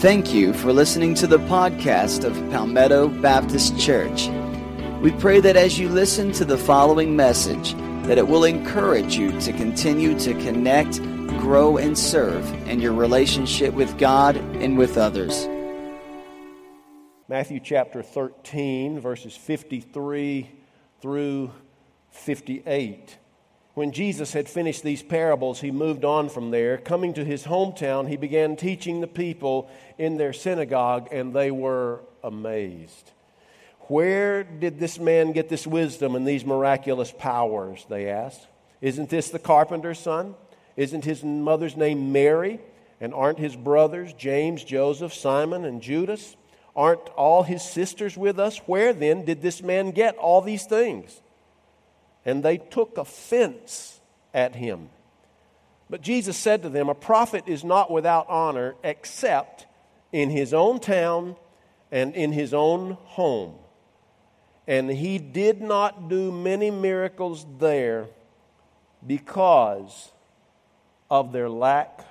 Thank you for listening to the podcast of Palmetto Baptist Church. We pray that as you listen to the following message, that it will encourage you to continue to connect, grow, and serve in your relationship with God and with others. Matthew chapter 13, verses 53 through 58. When Jesus had finished these parables, he moved on from there. Coming to his hometown, he began teaching the people in their synagogue, and they were amazed. Where did this man get this wisdom and these miraculous powers? They asked. Isn't this the carpenter's son? Isn't his mother's name Mary? And aren't his brothers James, Joseph, Simon, and Judas? Aren't all his sisters with us? Where then did this man get all these things? And they took offense at him. But Jesus said to them, A prophet is not without honor except in his own town and in his own home. And he did not do many miracles there because of their lack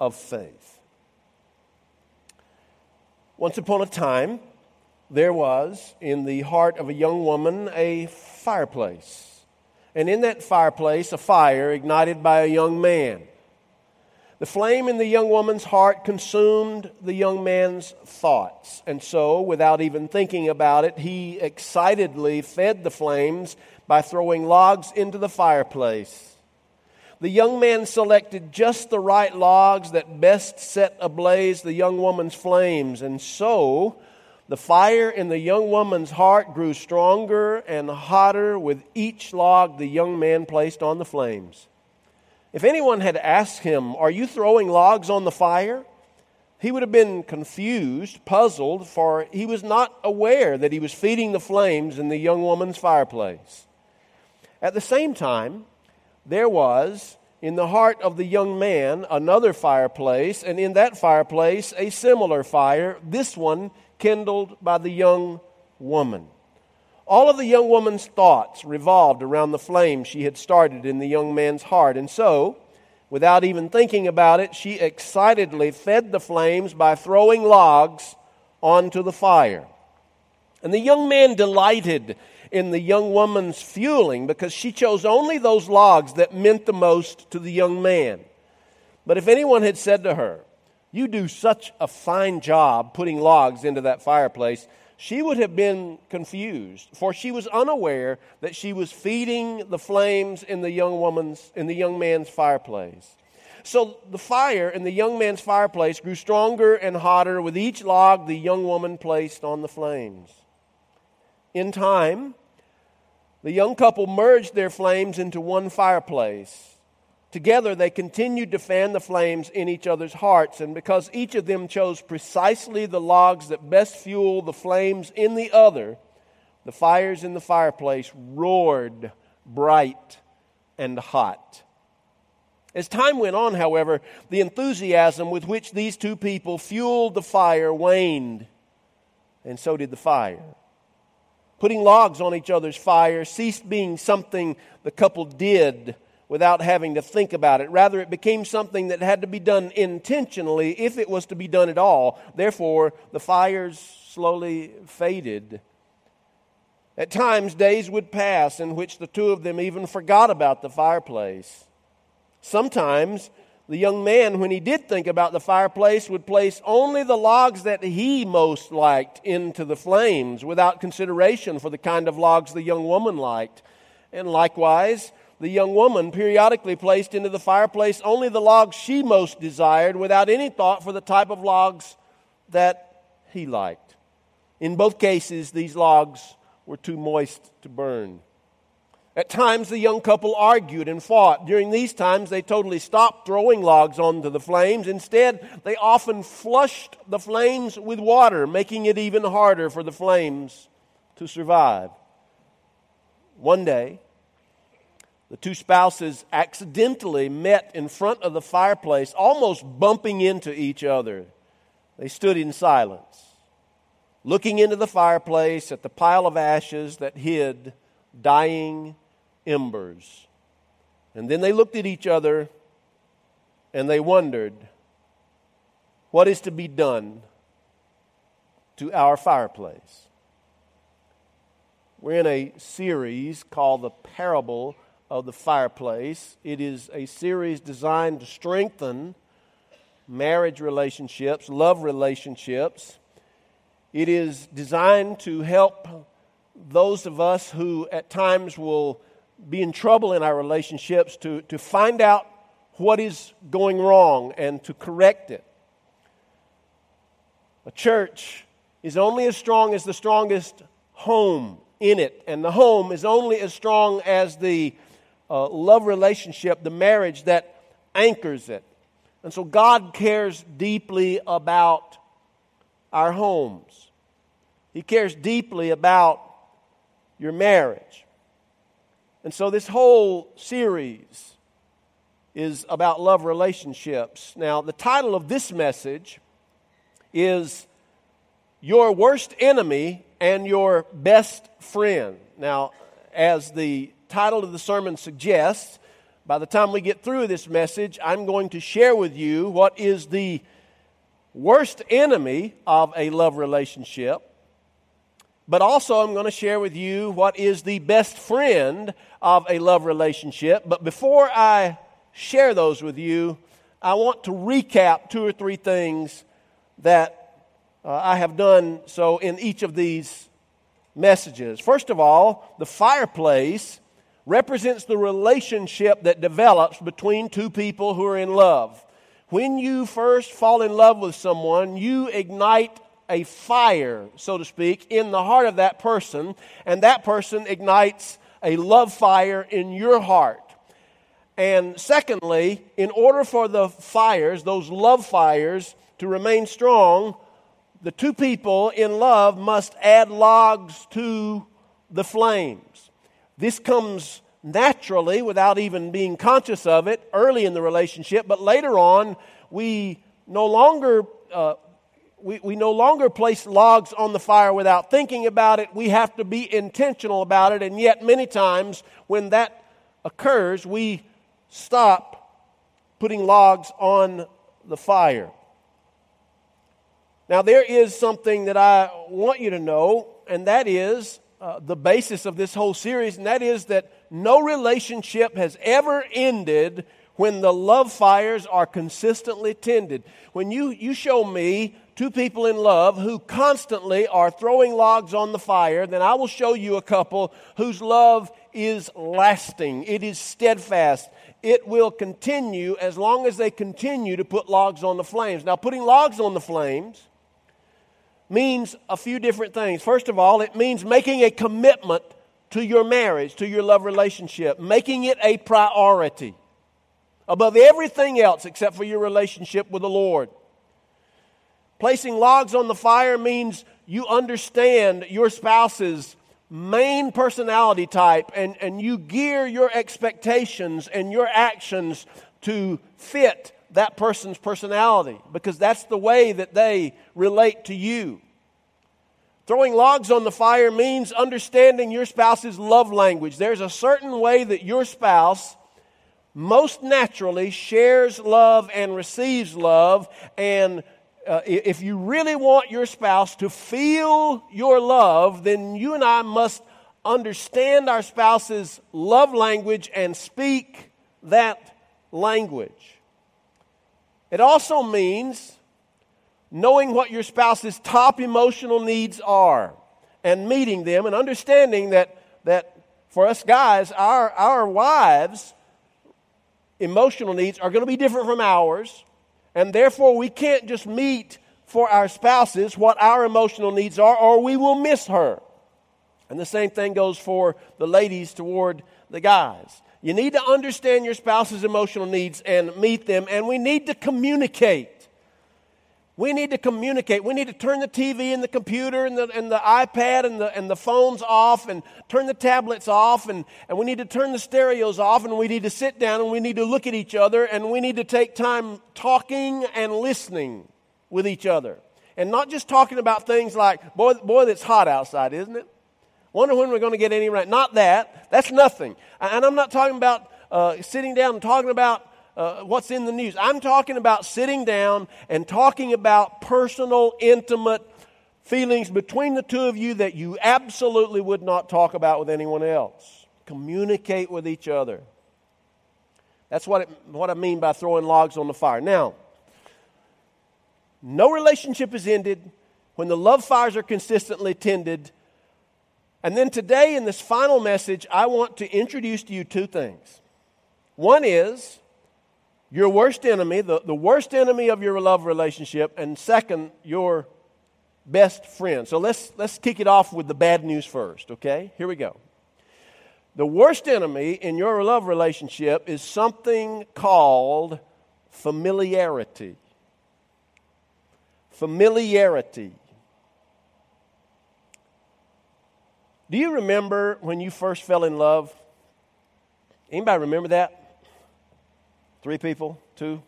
of faith. Once upon a time, there was in the heart of a young woman a fireplace. And in that fireplace, a fire ignited by a young man. The flame in the young woman's heart consumed the young man's thoughts. And so, without even thinking about it, he excitedly fed the flames by throwing logs into the fireplace. The young man selected just the right logs that best set ablaze the young woman's flames. And so, the fire in the young woman's heart grew stronger and hotter with each log the young man placed on the flames. If anyone had asked him, Are you throwing logs on the fire? he would have been confused, puzzled, for he was not aware that he was feeding the flames in the young woman's fireplace. At the same time, there was in the heart of the young man another fireplace, and in that fireplace a similar fire, this one kindled by the young woman. All of the young woman's thoughts revolved around the flame she had started in the young man's heart. And so, without even thinking about it, she excitedly fed the flames by throwing logs onto the fire. And the young man delighted in the young woman's fueling because she chose only those logs that meant the most to the young man. But if anyone had said to her, you do such a fine job putting logs into that fireplace. She would have been confused, for she was unaware that she was feeding the flames in the young woman's in the young man's fireplace. So the fire in the young man's fireplace grew stronger and hotter with each log the young woman placed on the flames. In time, the young couple merged their flames into one fireplace. Together, they continued to fan the flames in each other's hearts, and because each of them chose precisely the logs that best fuel the flames in the other, the fires in the fireplace roared bright and hot. As time went on, however, the enthusiasm with which these two people fueled the fire waned, and so did the fire. Putting logs on each other's fire ceased being something the couple did without having to think about it. Rather, it became something that had to be done intentionally if it was to be done at all. Therefore, the fires slowly faded. At times, days would pass in which the two of them even forgot about the fireplace. Sometimes, the young man, when he did think about the fireplace, would place only the logs that he most liked into the flames without consideration for the kind of logs the young woman liked. And likewise, the young woman periodically placed into the fireplace only the logs she most desired without any thought for the type of logs that he liked. In both cases, these logs were too moist to burn. At times, the young couple argued and fought. During these times, they totally stopped throwing logs onto the flames. Instead, they often flushed the flames with water, making it even harder for the flames to survive. One day, the two spouses accidentally met in front of the fireplace, almost bumping into each other. They stood in silence, looking into the fireplace at the pile of ashes that hid dying embers. And then they looked at each other and they wondered what is to be done to our fireplace. We're in a series called The Parable of the Fireplace. It is a series designed to strengthen marriage relationships, love relationships. It is designed to help those of us who at times will be in trouble in our relationships to, to find out what is going wrong and to correct it. A church is only as strong as the strongest home in it, and the home is only as strong as the uh, love relationship, the marriage that anchors it. And so God cares deeply about our homes. He cares deeply about your marriage. And so this whole series is about love relationships. Now, the title of this message is Your Worst Enemy and Your Best Friend. Now, as the title of the sermon suggests, by the time we get through this message, I'm going to share with you what is the worst enemy of a love relationship. But also, I'm going to share with you what is the best friend of a love relationship. But before I share those with you, I want to recap two or three things that uh, I have done so in each of these messages. First of all, the fireplace represents the relationship that develops between two people who are in love. When you first fall in love with someone, you ignite a fire, so to speak, in the heart of that person, and that person ignites a love fire in your heart. And secondly, in order for the fires, those love fires, to remain strong, the two people in love must add logs to the flames. This comes naturally without even being conscious of it early in the relationship, but later on, we no longer. Uh, we, we no longer place logs on the fire without thinking about it. We have to be intentional about it. And yet, many times when that occurs, we stop putting logs on the fire. Now, there is something that I want you to know, and that is uh, the basis of this whole series, and that is that no relationship has ever ended when the love fires are consistently tended. When you, you show me two people in love who constantly are throwing logs on the fire, then I will show you a couple whose love is lasting, it is steadfast, it will continue as long as they continue to put logs on the flames. Now, putting logs on the flames means a few different things. First of all, it means making a commitment to your marriage, to your love relationship, making it a priority above everything else except for your relationship with the Lord. Placing logs on the fire means you understand your spouse's main personality type and, and you gear your expectations and your actions to fit that person's personality because that's the way that they relate to you. Throwing logs on the fire means understanding your spouse's love language. There's a certain way that your spouse most naturally shares love and receives love, and uh, if you really want your spouse to feel your love, then you and I must understand our spouse's love language and speak that language. It also means knowing what your spouse's top emotional needs are and meeting them and understanding that, that for us guys, our, our wives' emotional needs are going to be different from ours. And therefore, we can't just meet for our spouses what our emotional needs are, or we will miss her. And the same thing goes for the ladies toward the guys. You need to understand your spouse's emotional needs and meet them, and we need to communicate. We need to communicate. We need to turn the TV and the computer and the, and the iPad and the, and the phones off and turn the tablets off and, and we need to turn the stereos off and we need to sit down and we need to look at each other and we need to take time talking and listening with each other. And not just talking about things like, boy, boy, that's hot outside, isn't it? Wonder when we're going to get any rain. Not that. That's nothing. And I'm not talking about uh, sitting down and talking about uh, what's in the news. I'm talking about sitting down and talking about personal, intimate feelings between the two of you that you absolutely would not talk about with anyone else. Communicate with each other. That's what, it, what I mean by throwing logs on the fire. Now, no relationship is ended when the love fires are consistently tended. And then today, in this final message, I want to introduce to you two things. One is your worst enemy, the, the worst enemy of your love relationship, and second, your best friend. So let's, let's kick it off with the bad news first, okay? Here we go. The worst enemy in your love relationship is something called familiarity. Familiarity. Do you remember when you first fell in love? Anybody remember that? Three people? Two?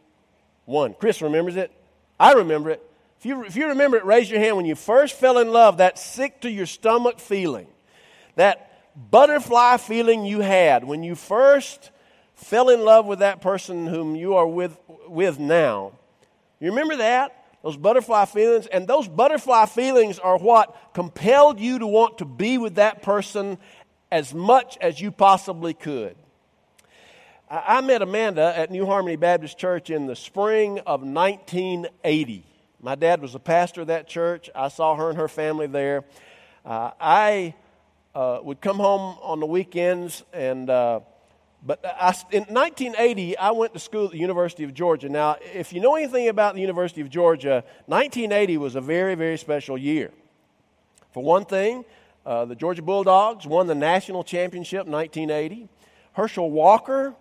One. Chris remembers it. I remember it. If you, if you remember it, raise your hand. When you first fell in love, that sick to your stomach feeling, that butterfly feeling you had when you first fell in love with that person whom you are with, with now. You remember that? Those butterfly feelings? And those butterfly feelings are what compelled you to want to be with that person as much as you possibly could. I, met Amanda at New Harmony Baptist Church in the spring of 1980. My dad was a pastor of that church. I saw her and her family there. Uh, I uh, would come home on the weekends and uh, but I, in 1980 i went to school at the university of georgia. Now if you know anything about the university of georgia 1980 was a very very special year. For one thing uh, the georgia bulldogs won the national championship in 1980 herschel walker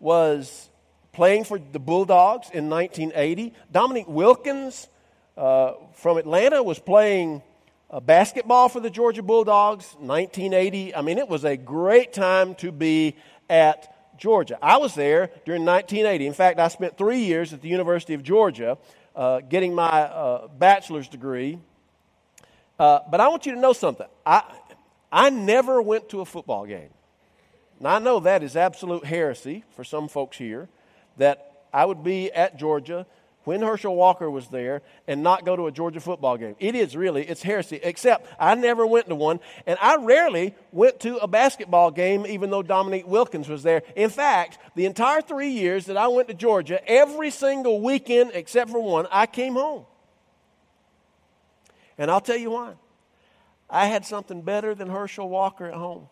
was playing for the bulldogs in 1980 dominique wilkins uh, from atlanta was playing uh, basketball for the Georgia Bulldogs, in 1980. I mean, it was a great time to be at Georgia. I was there during 1980. In fact, I spent three years at the University of Georgia uh, getting my uh, bachelor's degree. Uh, but I want you to know something. I, I never went to a football game. Now, I know that is absolute heresy for some folks here that I would be at Georgia when Herschel Walker was there and not go to a Georgia football game. It is really, it's heresy, except I never went to one, and I rarely went to a basketball game even though Dominique Wilkins was there. In fact, the entire three years that I went to Georgia, every single weekend except for one, I came home. And I'll tell you why. I had something better than Herschel Walker at home.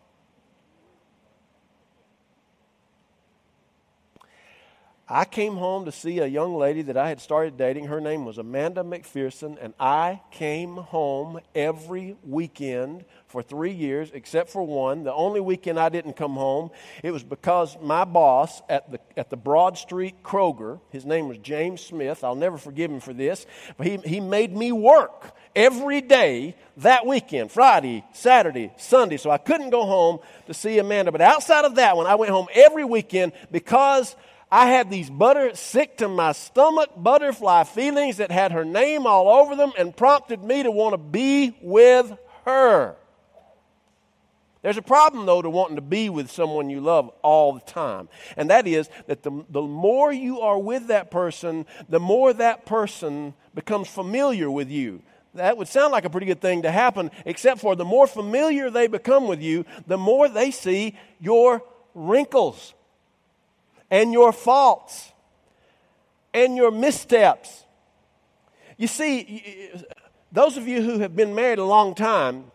I came home to see a young lady that I had started dating. Her name was Amanda McPherson, and I came home every weekend for three years, except for one. The only weekend I didn't come home, it was because my boss at the, at the Broad Street Kroger, his name was James Smith, I'll never forgive him for this, but he, he made me work every day that weekend Friday, Saturday, Sunday. So I couldn't go home to see Amanda. But outside of that one, I went home every weekend because I had these butter sick to my stomach butterfly feelings that had her name all over them and prompted me to want to be with her. There's a problem, though, to wanting to be with someone you love all the time. And that is that the, the more you are with that person, the more that person becomes familiar with you. That would sound like a pretty good thing to happen, except for the more familiar they become with you, the more they see your wrinkles and your faults and your missteps. You see, those of you who have been married a long time,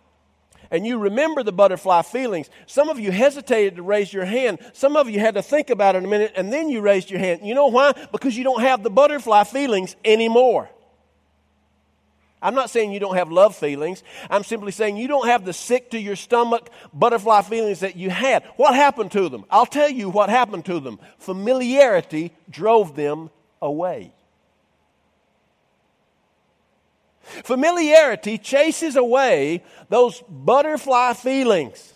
and you remember the butterfly feelings. Some of you hesitated to raise your hand. Some of you had to think about it a minute and then you raised your hand. You know why? Because you don't have the butterfly feelings anymore. I'm not saying you don't have love feelings. I'm simply saying you don't have the sick to your stomach butterfly feelings that you had. What happened to them? I'll tell you what happened to them. Familiarity drove them away. Familiarity chases away those butterfly feelings.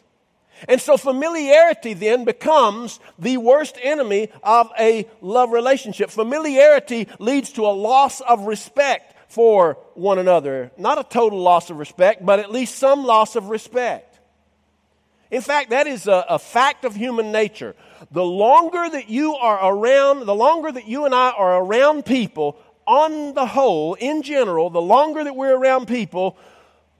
And so familiarity then becomes the worst enemy of a love relationship. Familiarity leads to a loss of respect for one another. Not a total loss of respect, but at least some loss of respect. In fact, that is a, a, fact of human nature. The longer that you are around, the longer that you and I are around people, on the whole, in general, the longer that we're around people,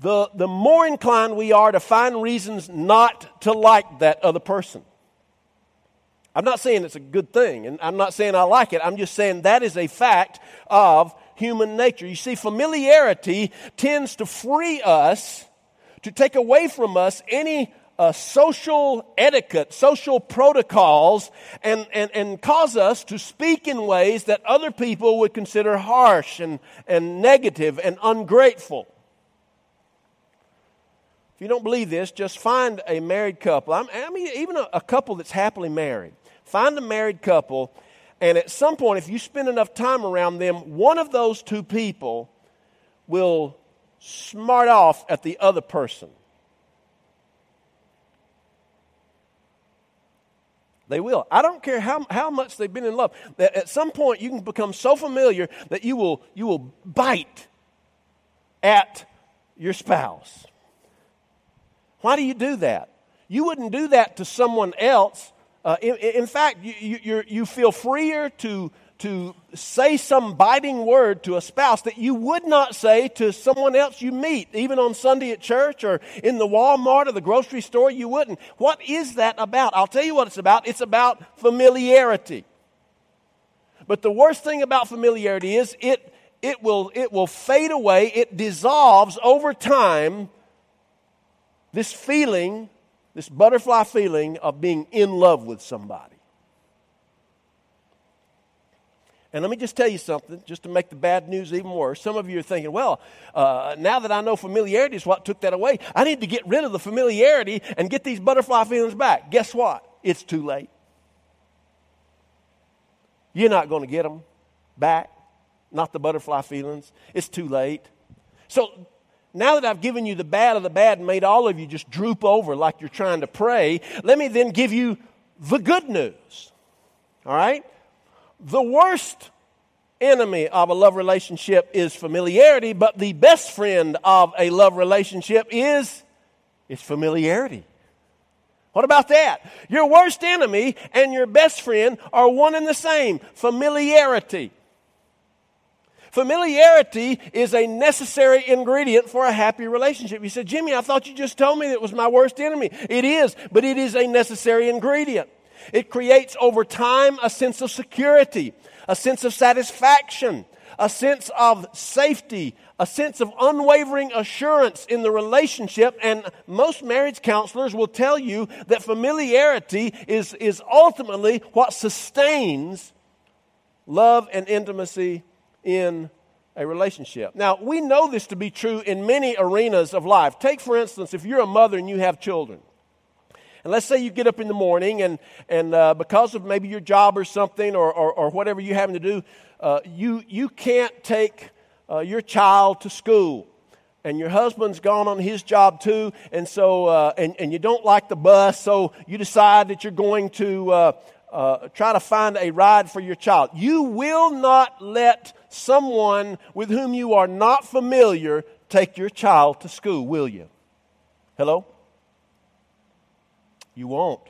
the, the more inclined we are to find reasons not to like that other person. I'm not saying it's a good thing, and I'm not saying I like it. I'm just saying that is a fact of human nature. You see, familiarity tends to free us, to take away from us any uh, social etiquette, social protocols, and, and, and cause us to speak in ways that other people would consider harsh and, and negative and ungrateful. If you don't believe this, just find a married couple. I mean, even a, a couple that's happily married. Find a married couple, and at some point, if you spend enough time around them, one of those two people will smart off at the other person. They will. I don't care how, how much they've been in love. That at some point you can become so familiar that you will, you will bite at your spouse. Why do you do that? You wouldn't do that to someone else. Uh, in, in, fact, you, you, you feel freer to to say some biting word to a spouse that you would not say to someone else you meet, even on Sunday at church or in the Walmart or the grocery store, you wouldn't. What is that about? I'll tell you what it's about. It's about familiarity. But the worst thing about familiarity is it, it, will, it will fade away, it dissolves over time. This feeling, this butterfly feeling of being in love with somebody. And let me just tell you something, just to make the bad news even worse. Some of you are thinking, well, uh, now that I know familiarity is what took that away, I need to get rid of the familiarity and get these butterfly feelings back. Guess what? It's too late. You're not going to get them back, not the butterfly feelings. It's too late. So now that I've given you the bad of the bad and made all of you just droop over like you're trying to pray, let me then give you the good news. All right? The worst enemy of a love relationship is familiarity, but the best friend of a love relationship is it's familiarity. What about that? Your worst enemy and your best friend are one and the same familiarity. Familiarity is a necessary ingredient for a happy relationship. You said, Jimmy, I thought you just told me that was my worst enemy. It is, but it is a necessary ingredient. It creates over time a sense of security, a sense of satisfaction, a sense of safety, a sense of unwavering assurance in the relationship. And most marriage counselors will tell you that familiarity is, is ultimately what sustains love and intimacy in a relationship. Now, we know this to be true in many arenas of life. Take, for instance, if you're a mother and you have children. And let's say you get up in the morning and, and uh, because of maybe your job or something or, or, or whatever you're having to do, uh, you, you can't take uh, your child to school. And your husband's gone on his job too, and so uh, and, and you don't like the bus, so you decide that you're going to uh, try to find a ride for your child. You will not let someone with whom you are not familiar take your child to school, will you? Hello? You won't.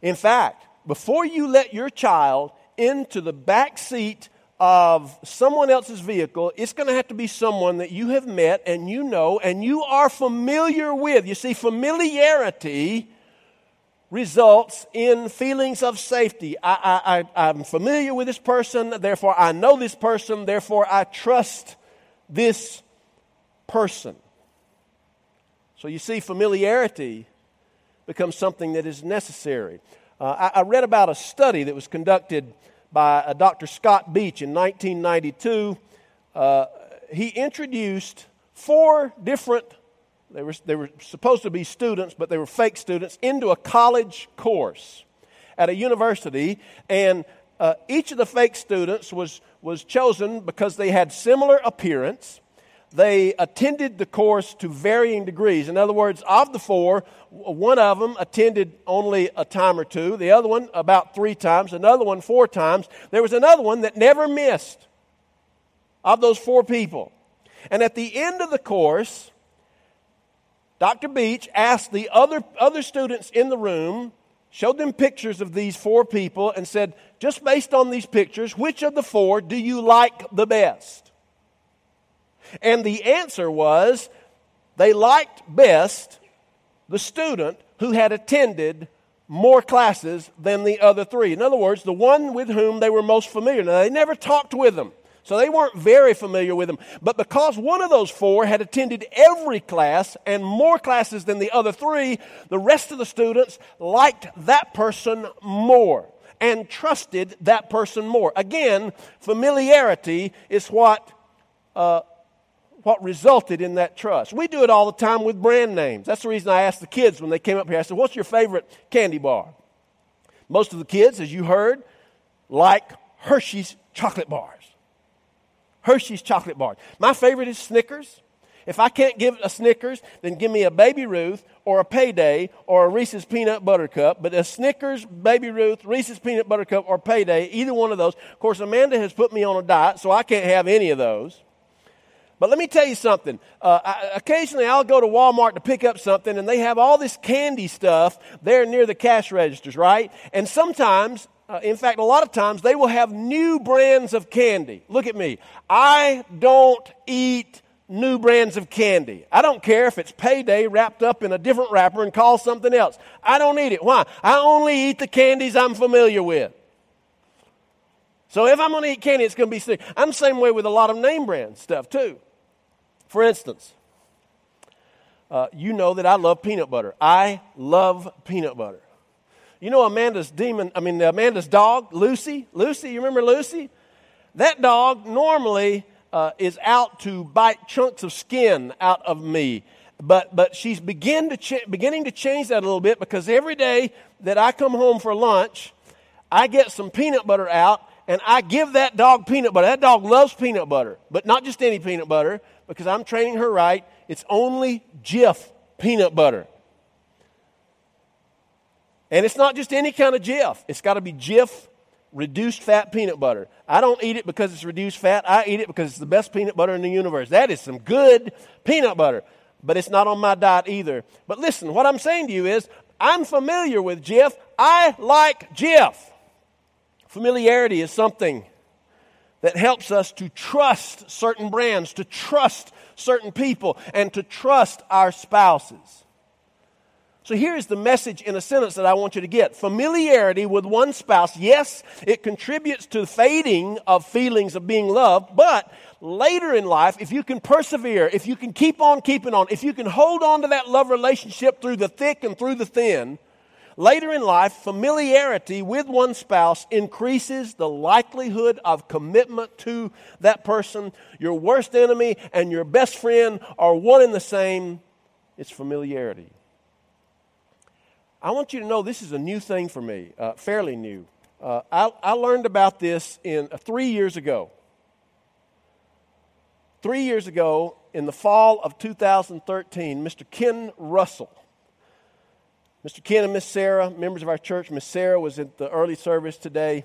In fact, before you let your child into the back seat of someone else's vehicle, it's going to have to be someone that you have met and you know and you are familiar with. You see, familiarity results in feelings of safety. I, I, I'm familiar with this person, therefore I know this person, therefore I trust this person. So you see, familiarity becomes something that is necessary. Uh, I, I, read about a study that was conducted by uh, Dr. Scott Beach in 1992. Uh, he introduced four different, they were, they were supposed to be students, but they were fake students, into a college course at a university. And uh, each of the fake students was, was chosen because they had similar appearance they attended the course to varying degrees. In other words, of the four, one of them attended only a time or two, the other one about three times, another one four times. There was another one that never missed of those four people. And at the end of the course, Dr. Beach asked the other, other students in the room, showed them pictures of these four people, and said, just based on these pictures, which of the four do you like the best? And the answer was they liked best the student who had attended more classes than the other three. In other words, the one with whom they were most familiar. Now, they never talked with them, so they weren't very familiar with them. But because one of those four had attended every class and more classes than the other three, the rest of the students liked that person more and trusted that person more. Again, familiarity is what uh, what resulted in that trust. We do it all the time with brand names. That's the reason I asked the kids when they came up here. I said, What's your favorite candy bar? Most of the kids, as you heard, like Hershey's chocolate bars. Hershey's chocolate bars. My favorite is Snickers. If I can't give a Snickers, then give me a Baby Ruth or a Payday or a Reese's Peanut Butter Cup. But a Snickers, Baby Ruth, Reese's Peanut Butter Cup, or Payday, either one of those. Of course, Amanda has put me on a diet, so I can't have any of those. But let me tell you something. Uh, I, occasionally, I'll go to Walmart to pick up something, and they have all this candy stuff there near the cash registers, right? And sometimes, uh, in fact, a lot of times, they will have new brands of candy. Look at me. I don't eat new brands of candy. I don't care if it's payday wrapped up in a different wrapper and called something else. I don't eat it. Why? I only eat the candies I'm familiar with. So if I'm going to eat candy, it's going to be sick. I'm the same way with a lot of name brand stuff, too. For instance, uh, you know that I love peanut butter. I love peanut butter. You know Amanda's demon, I mean, Amanda's dog, Lucy? Lucy, you remember Lucy? That dog normally uh, is out to bite chunks of skin out of me. But, but she's begin to beginning to change that a little bit because every day that I come home for lunch, I get some peanut butter out and I give that dog peanut butter. That dog loves peanut butter, but not just any peanut butter, because I'm training her right. It's only Jif peanut butter. And it's not just any kind of Jif, it's got to be Jif reduced fat peanut butter. I don't eat it because it's reduced fat, I eat it because it's the best peanut butter in the universe. That is some good peanut butter, but it's not on my diet either. But listen, what I'm saying to you is I'm familiar with Jif. I like Jif. Familiarity is something that helps us to trust certain brands, to trust certain people, and to trust our spouses. So here's the message in a sentence that I want you to get. Familiarity with one spouse, yes, it contributes to the fading of feelings of being loved, but later in life, if you can persevere, if you can keep on keeping on, if you can hold on to that love relationship through the thick and through the thin, Later in life, familiarity with one spouse increases the likelihood of commitment to that person. Your worst enemy and your best friend are one and the same. It's familiarity. I want you to know this is a new thing for me, uh, fairly new. Uh, I, I, learned about this in uh, three years ago. Three years ago, in the fall of 2013, Mr. Ken Russell Mr. Ken and Miss Sarah, members of our church, Miss Sarah was at the early service today.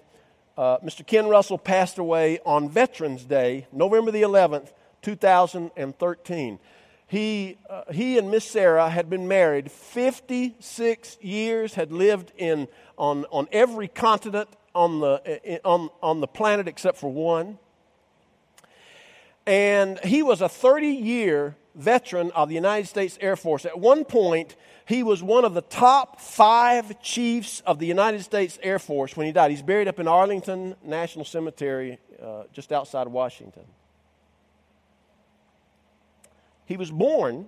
Uh, Mr. Ken Russell passed away on Veterans Day, November the 11th, 2013. He, uh, he and Miss Sarah had been married 56 years, had lived in, on, on every continent on the, on, on the planet except for one. And he was a 30 year veteran of the United States Air Force. At one point, he was one of the top five chiefs of the United States Air Force when he died. He's buried up in Arlington National Cemetery, uh, just outside of Washington. He was born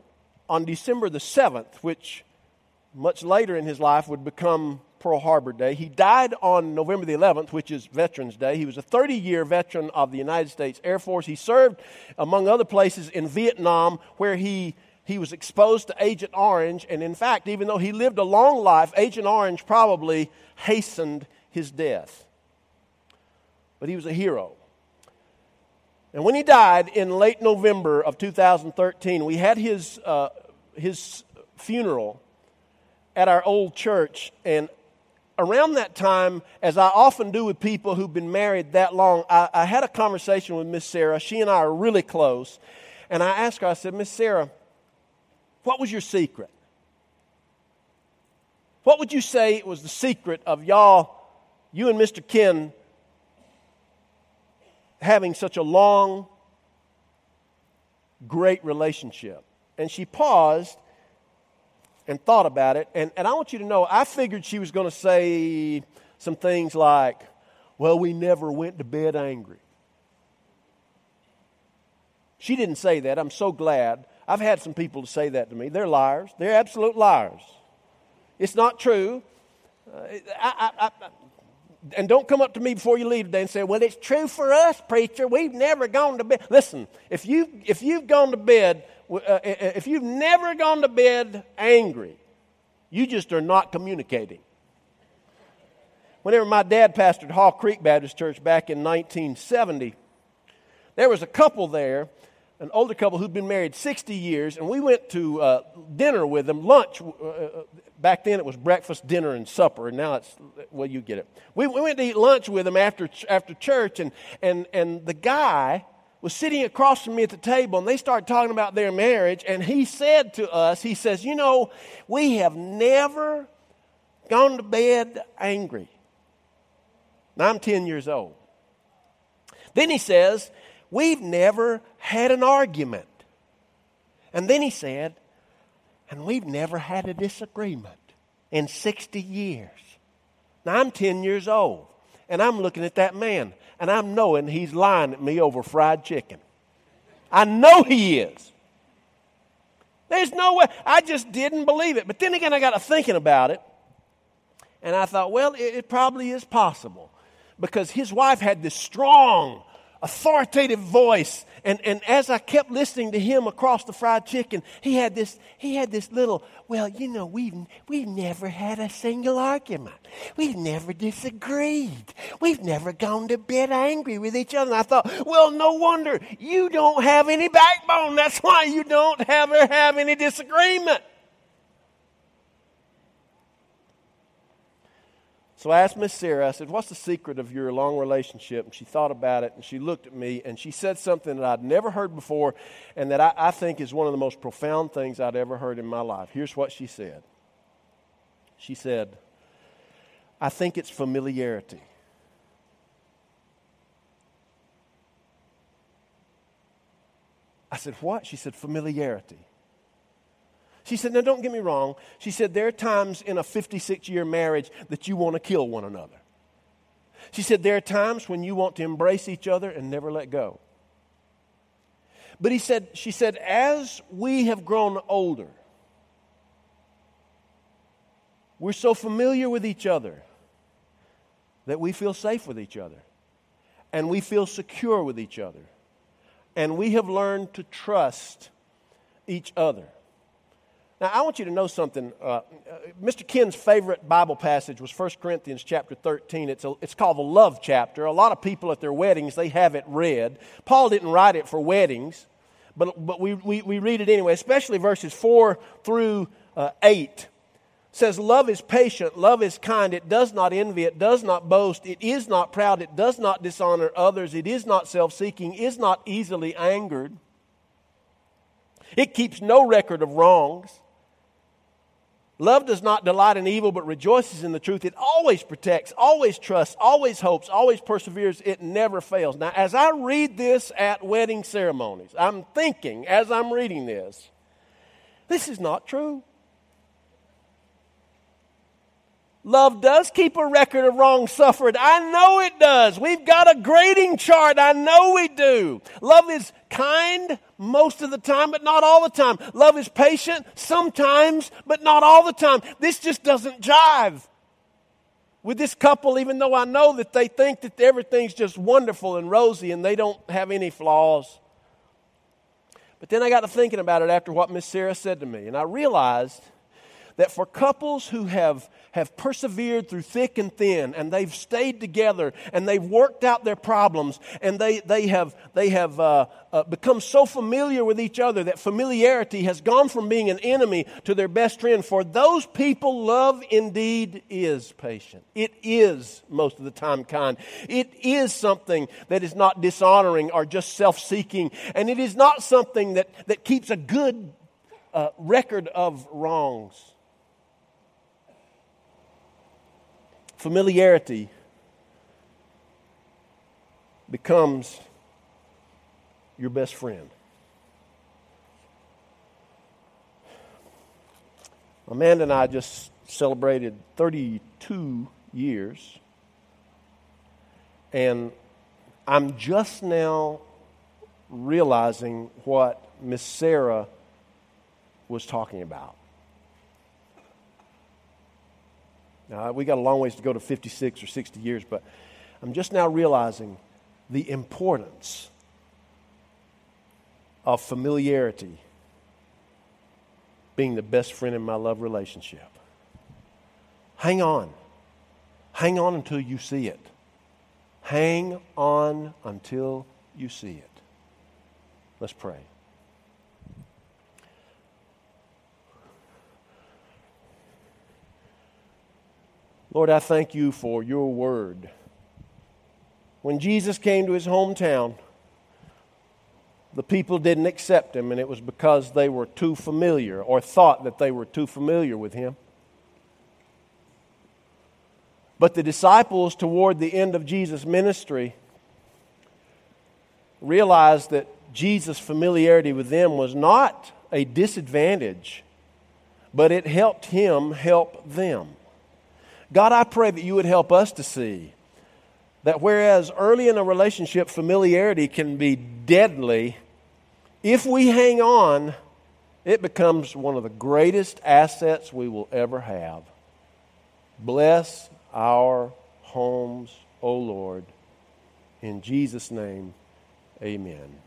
on December the 7th, which much later in his life would become Pearl Harbor Day. He died on November the 11th, which is Veterans Day. He was a 30 year veteran of the United States Air Force. He served, among other places, in Vietnam, where he, he was exposed to Agent Orange. And in fact, even though he lived a long life, Agent Orange probably hastened his death. But he was a hero. And when he died in late November of 2013, we had his, uh, his funeral at our old church, and around that time, as I often do with people who've been married that long, I, I had a conversation with Miss Sarah. She and I are really close. And I asked her, I said, Miss Sarah, What was your secret? What would you say was the secret of y'all, you and Mr. Ken, having such a long, great relationship? And she paused and thought about it. And, and I want you to know, I figured she was going to say some things like, well, we never went to bed angry. She didn't say that. I'm so glad. I've had some people say that to me. They're liars. They're absolute liars. It's not true. Uh, I, I, I, and don't come up to me before you leave today and say, "Well, it's true for us, preacher. We've never gone to bed." Listen, if you if you've gone to bed, uh, uh, uh, if you've never gone to bed angry, you just are not communicating. Whenever my dad pastored Hall Creek Baptist Church back in 1970, there was a couple there an older couple who'd been married 60 years, and we went to uh, dinner with them, lunch. Uh, uh, back then it was breakfast, dinner, and supper, and now it's, well, you get it. We, we went to eat lunch with him after, after church, and, and, and the guy was sitting across from me at the table, and they started talking about their marriage, and he said to us, he says, You know, we have never gone to bed angry. Now I'm 10 years old. Then he says, We've never had an argument. And then he said, and we've never had a disagreement in 60 years. Now I'm 10 years old, and I'm looking at that man, and I'm knowing he's lying at me over fried chicken. I know he is. There's no way. I just didn't believe it. But then again, I got to thinking about it, and I thought, well, it, it probably is possible because his wife had this strong, authoritative voice. And, and as I kept listening to him across the fried chicken, he had this, he had this little, well, you know, we've, we've never had a single argument. We've never disagreed. We've never gone to bed angry with each other. And I thought, well, no wonder you don't have any backbone. That's why you don't ever have any disagreement. So I asked Miss Sarah, I said, What's the secret of your long relationship? And she thought about it and she looked at me and she said something that I'd never heard before and that I, I think is one of the most profound things I'd ever heard in my life. Here's what she said She said, I think it's familiarity. I said, What? She said, Familiarity. She said, Now, don't get me wrong. She said, There are times in a 56 year marriage that you want to kill one another. She said, There are times when you want to embrace each other and never let go. But he said, she said, as we have grown older, we're so familiar with each other that we feel safe with each other and we feel secure with each other. And we have learned to trust each other. Now, I want you to know something. Uh, uh Mr. Ken's favorite Bible passage was 1 Corinthians chapter 13. It's, a, it's called the love chapter. A lot of people at their weddings, they have it read. Paul didn't write it for weddings, but, but we, we, we read it anyway, especially verses 4 through uh, 8. It says, Love is patient, love is kind, it does not envy, it does not boast, it is not proud, it does not dishonor others, it is not self seeking, is not easily angered. It keeps no record of wrongs. Love does not delight in evil, but rejoices in the truth. It always protects, always trusts, always hopes, always perseveres. It never fails. Now, as I read this at wedding ceremonies, I'm thinking as I'm reading this, this is not true. Love does keep a record of wrong suffered. I know it does. We've got a grading chart. I know we do. Love is kind most of the time, but not all the time. Love is patient sometimes, but not all the time. This just doesn't jive with this couple, even though I know that they think that everything's just wonderful and rosy and they don't have any flaws. But then I got to thinking about it after what Miss Sarah said to me, and I realized that for couples who have have persevered through thick and thin, and they've stayed together, and they've worked out their problems, and they, they have, they have uh, uh, become so familiar with each other that familiarity has gone from being an enemy to their best friend. For those people, love indeed is patient. It is, most of the time, kind. It is something that is not dishonoring or just self seeking, and it is not something that, that keeps a good uh, record of wrongs. Familiarity becomes your best friend. Amanda and I just celebrated 32 years, and I'm just now realizing what Miss Sarah was talking about. Now, we got a long ways to go to 56 or 60 years, but I'm just now realizing the importance of familiarity being the best friend in my love relationship. Hang on. Hang on until you see it. Hang on until you see it. Let's pray. Lord, I thank you for your word. When Jesus came to his hometown, the people didn't accept him, and it was because they were too familiar or thought that they were too familiar with him. But the disciples, toward the end of Jesus' ministry, realized that Jesus' familiarity with them was not a disadvantage, but it helped him help them. God, I pray that you would help us to see that whereas early in a relationship, familiarity can be deadly, if we hang on, it becomes one of the greatest assets we will ever have. Bless our homes, O Lord. In Jesus' name, amen.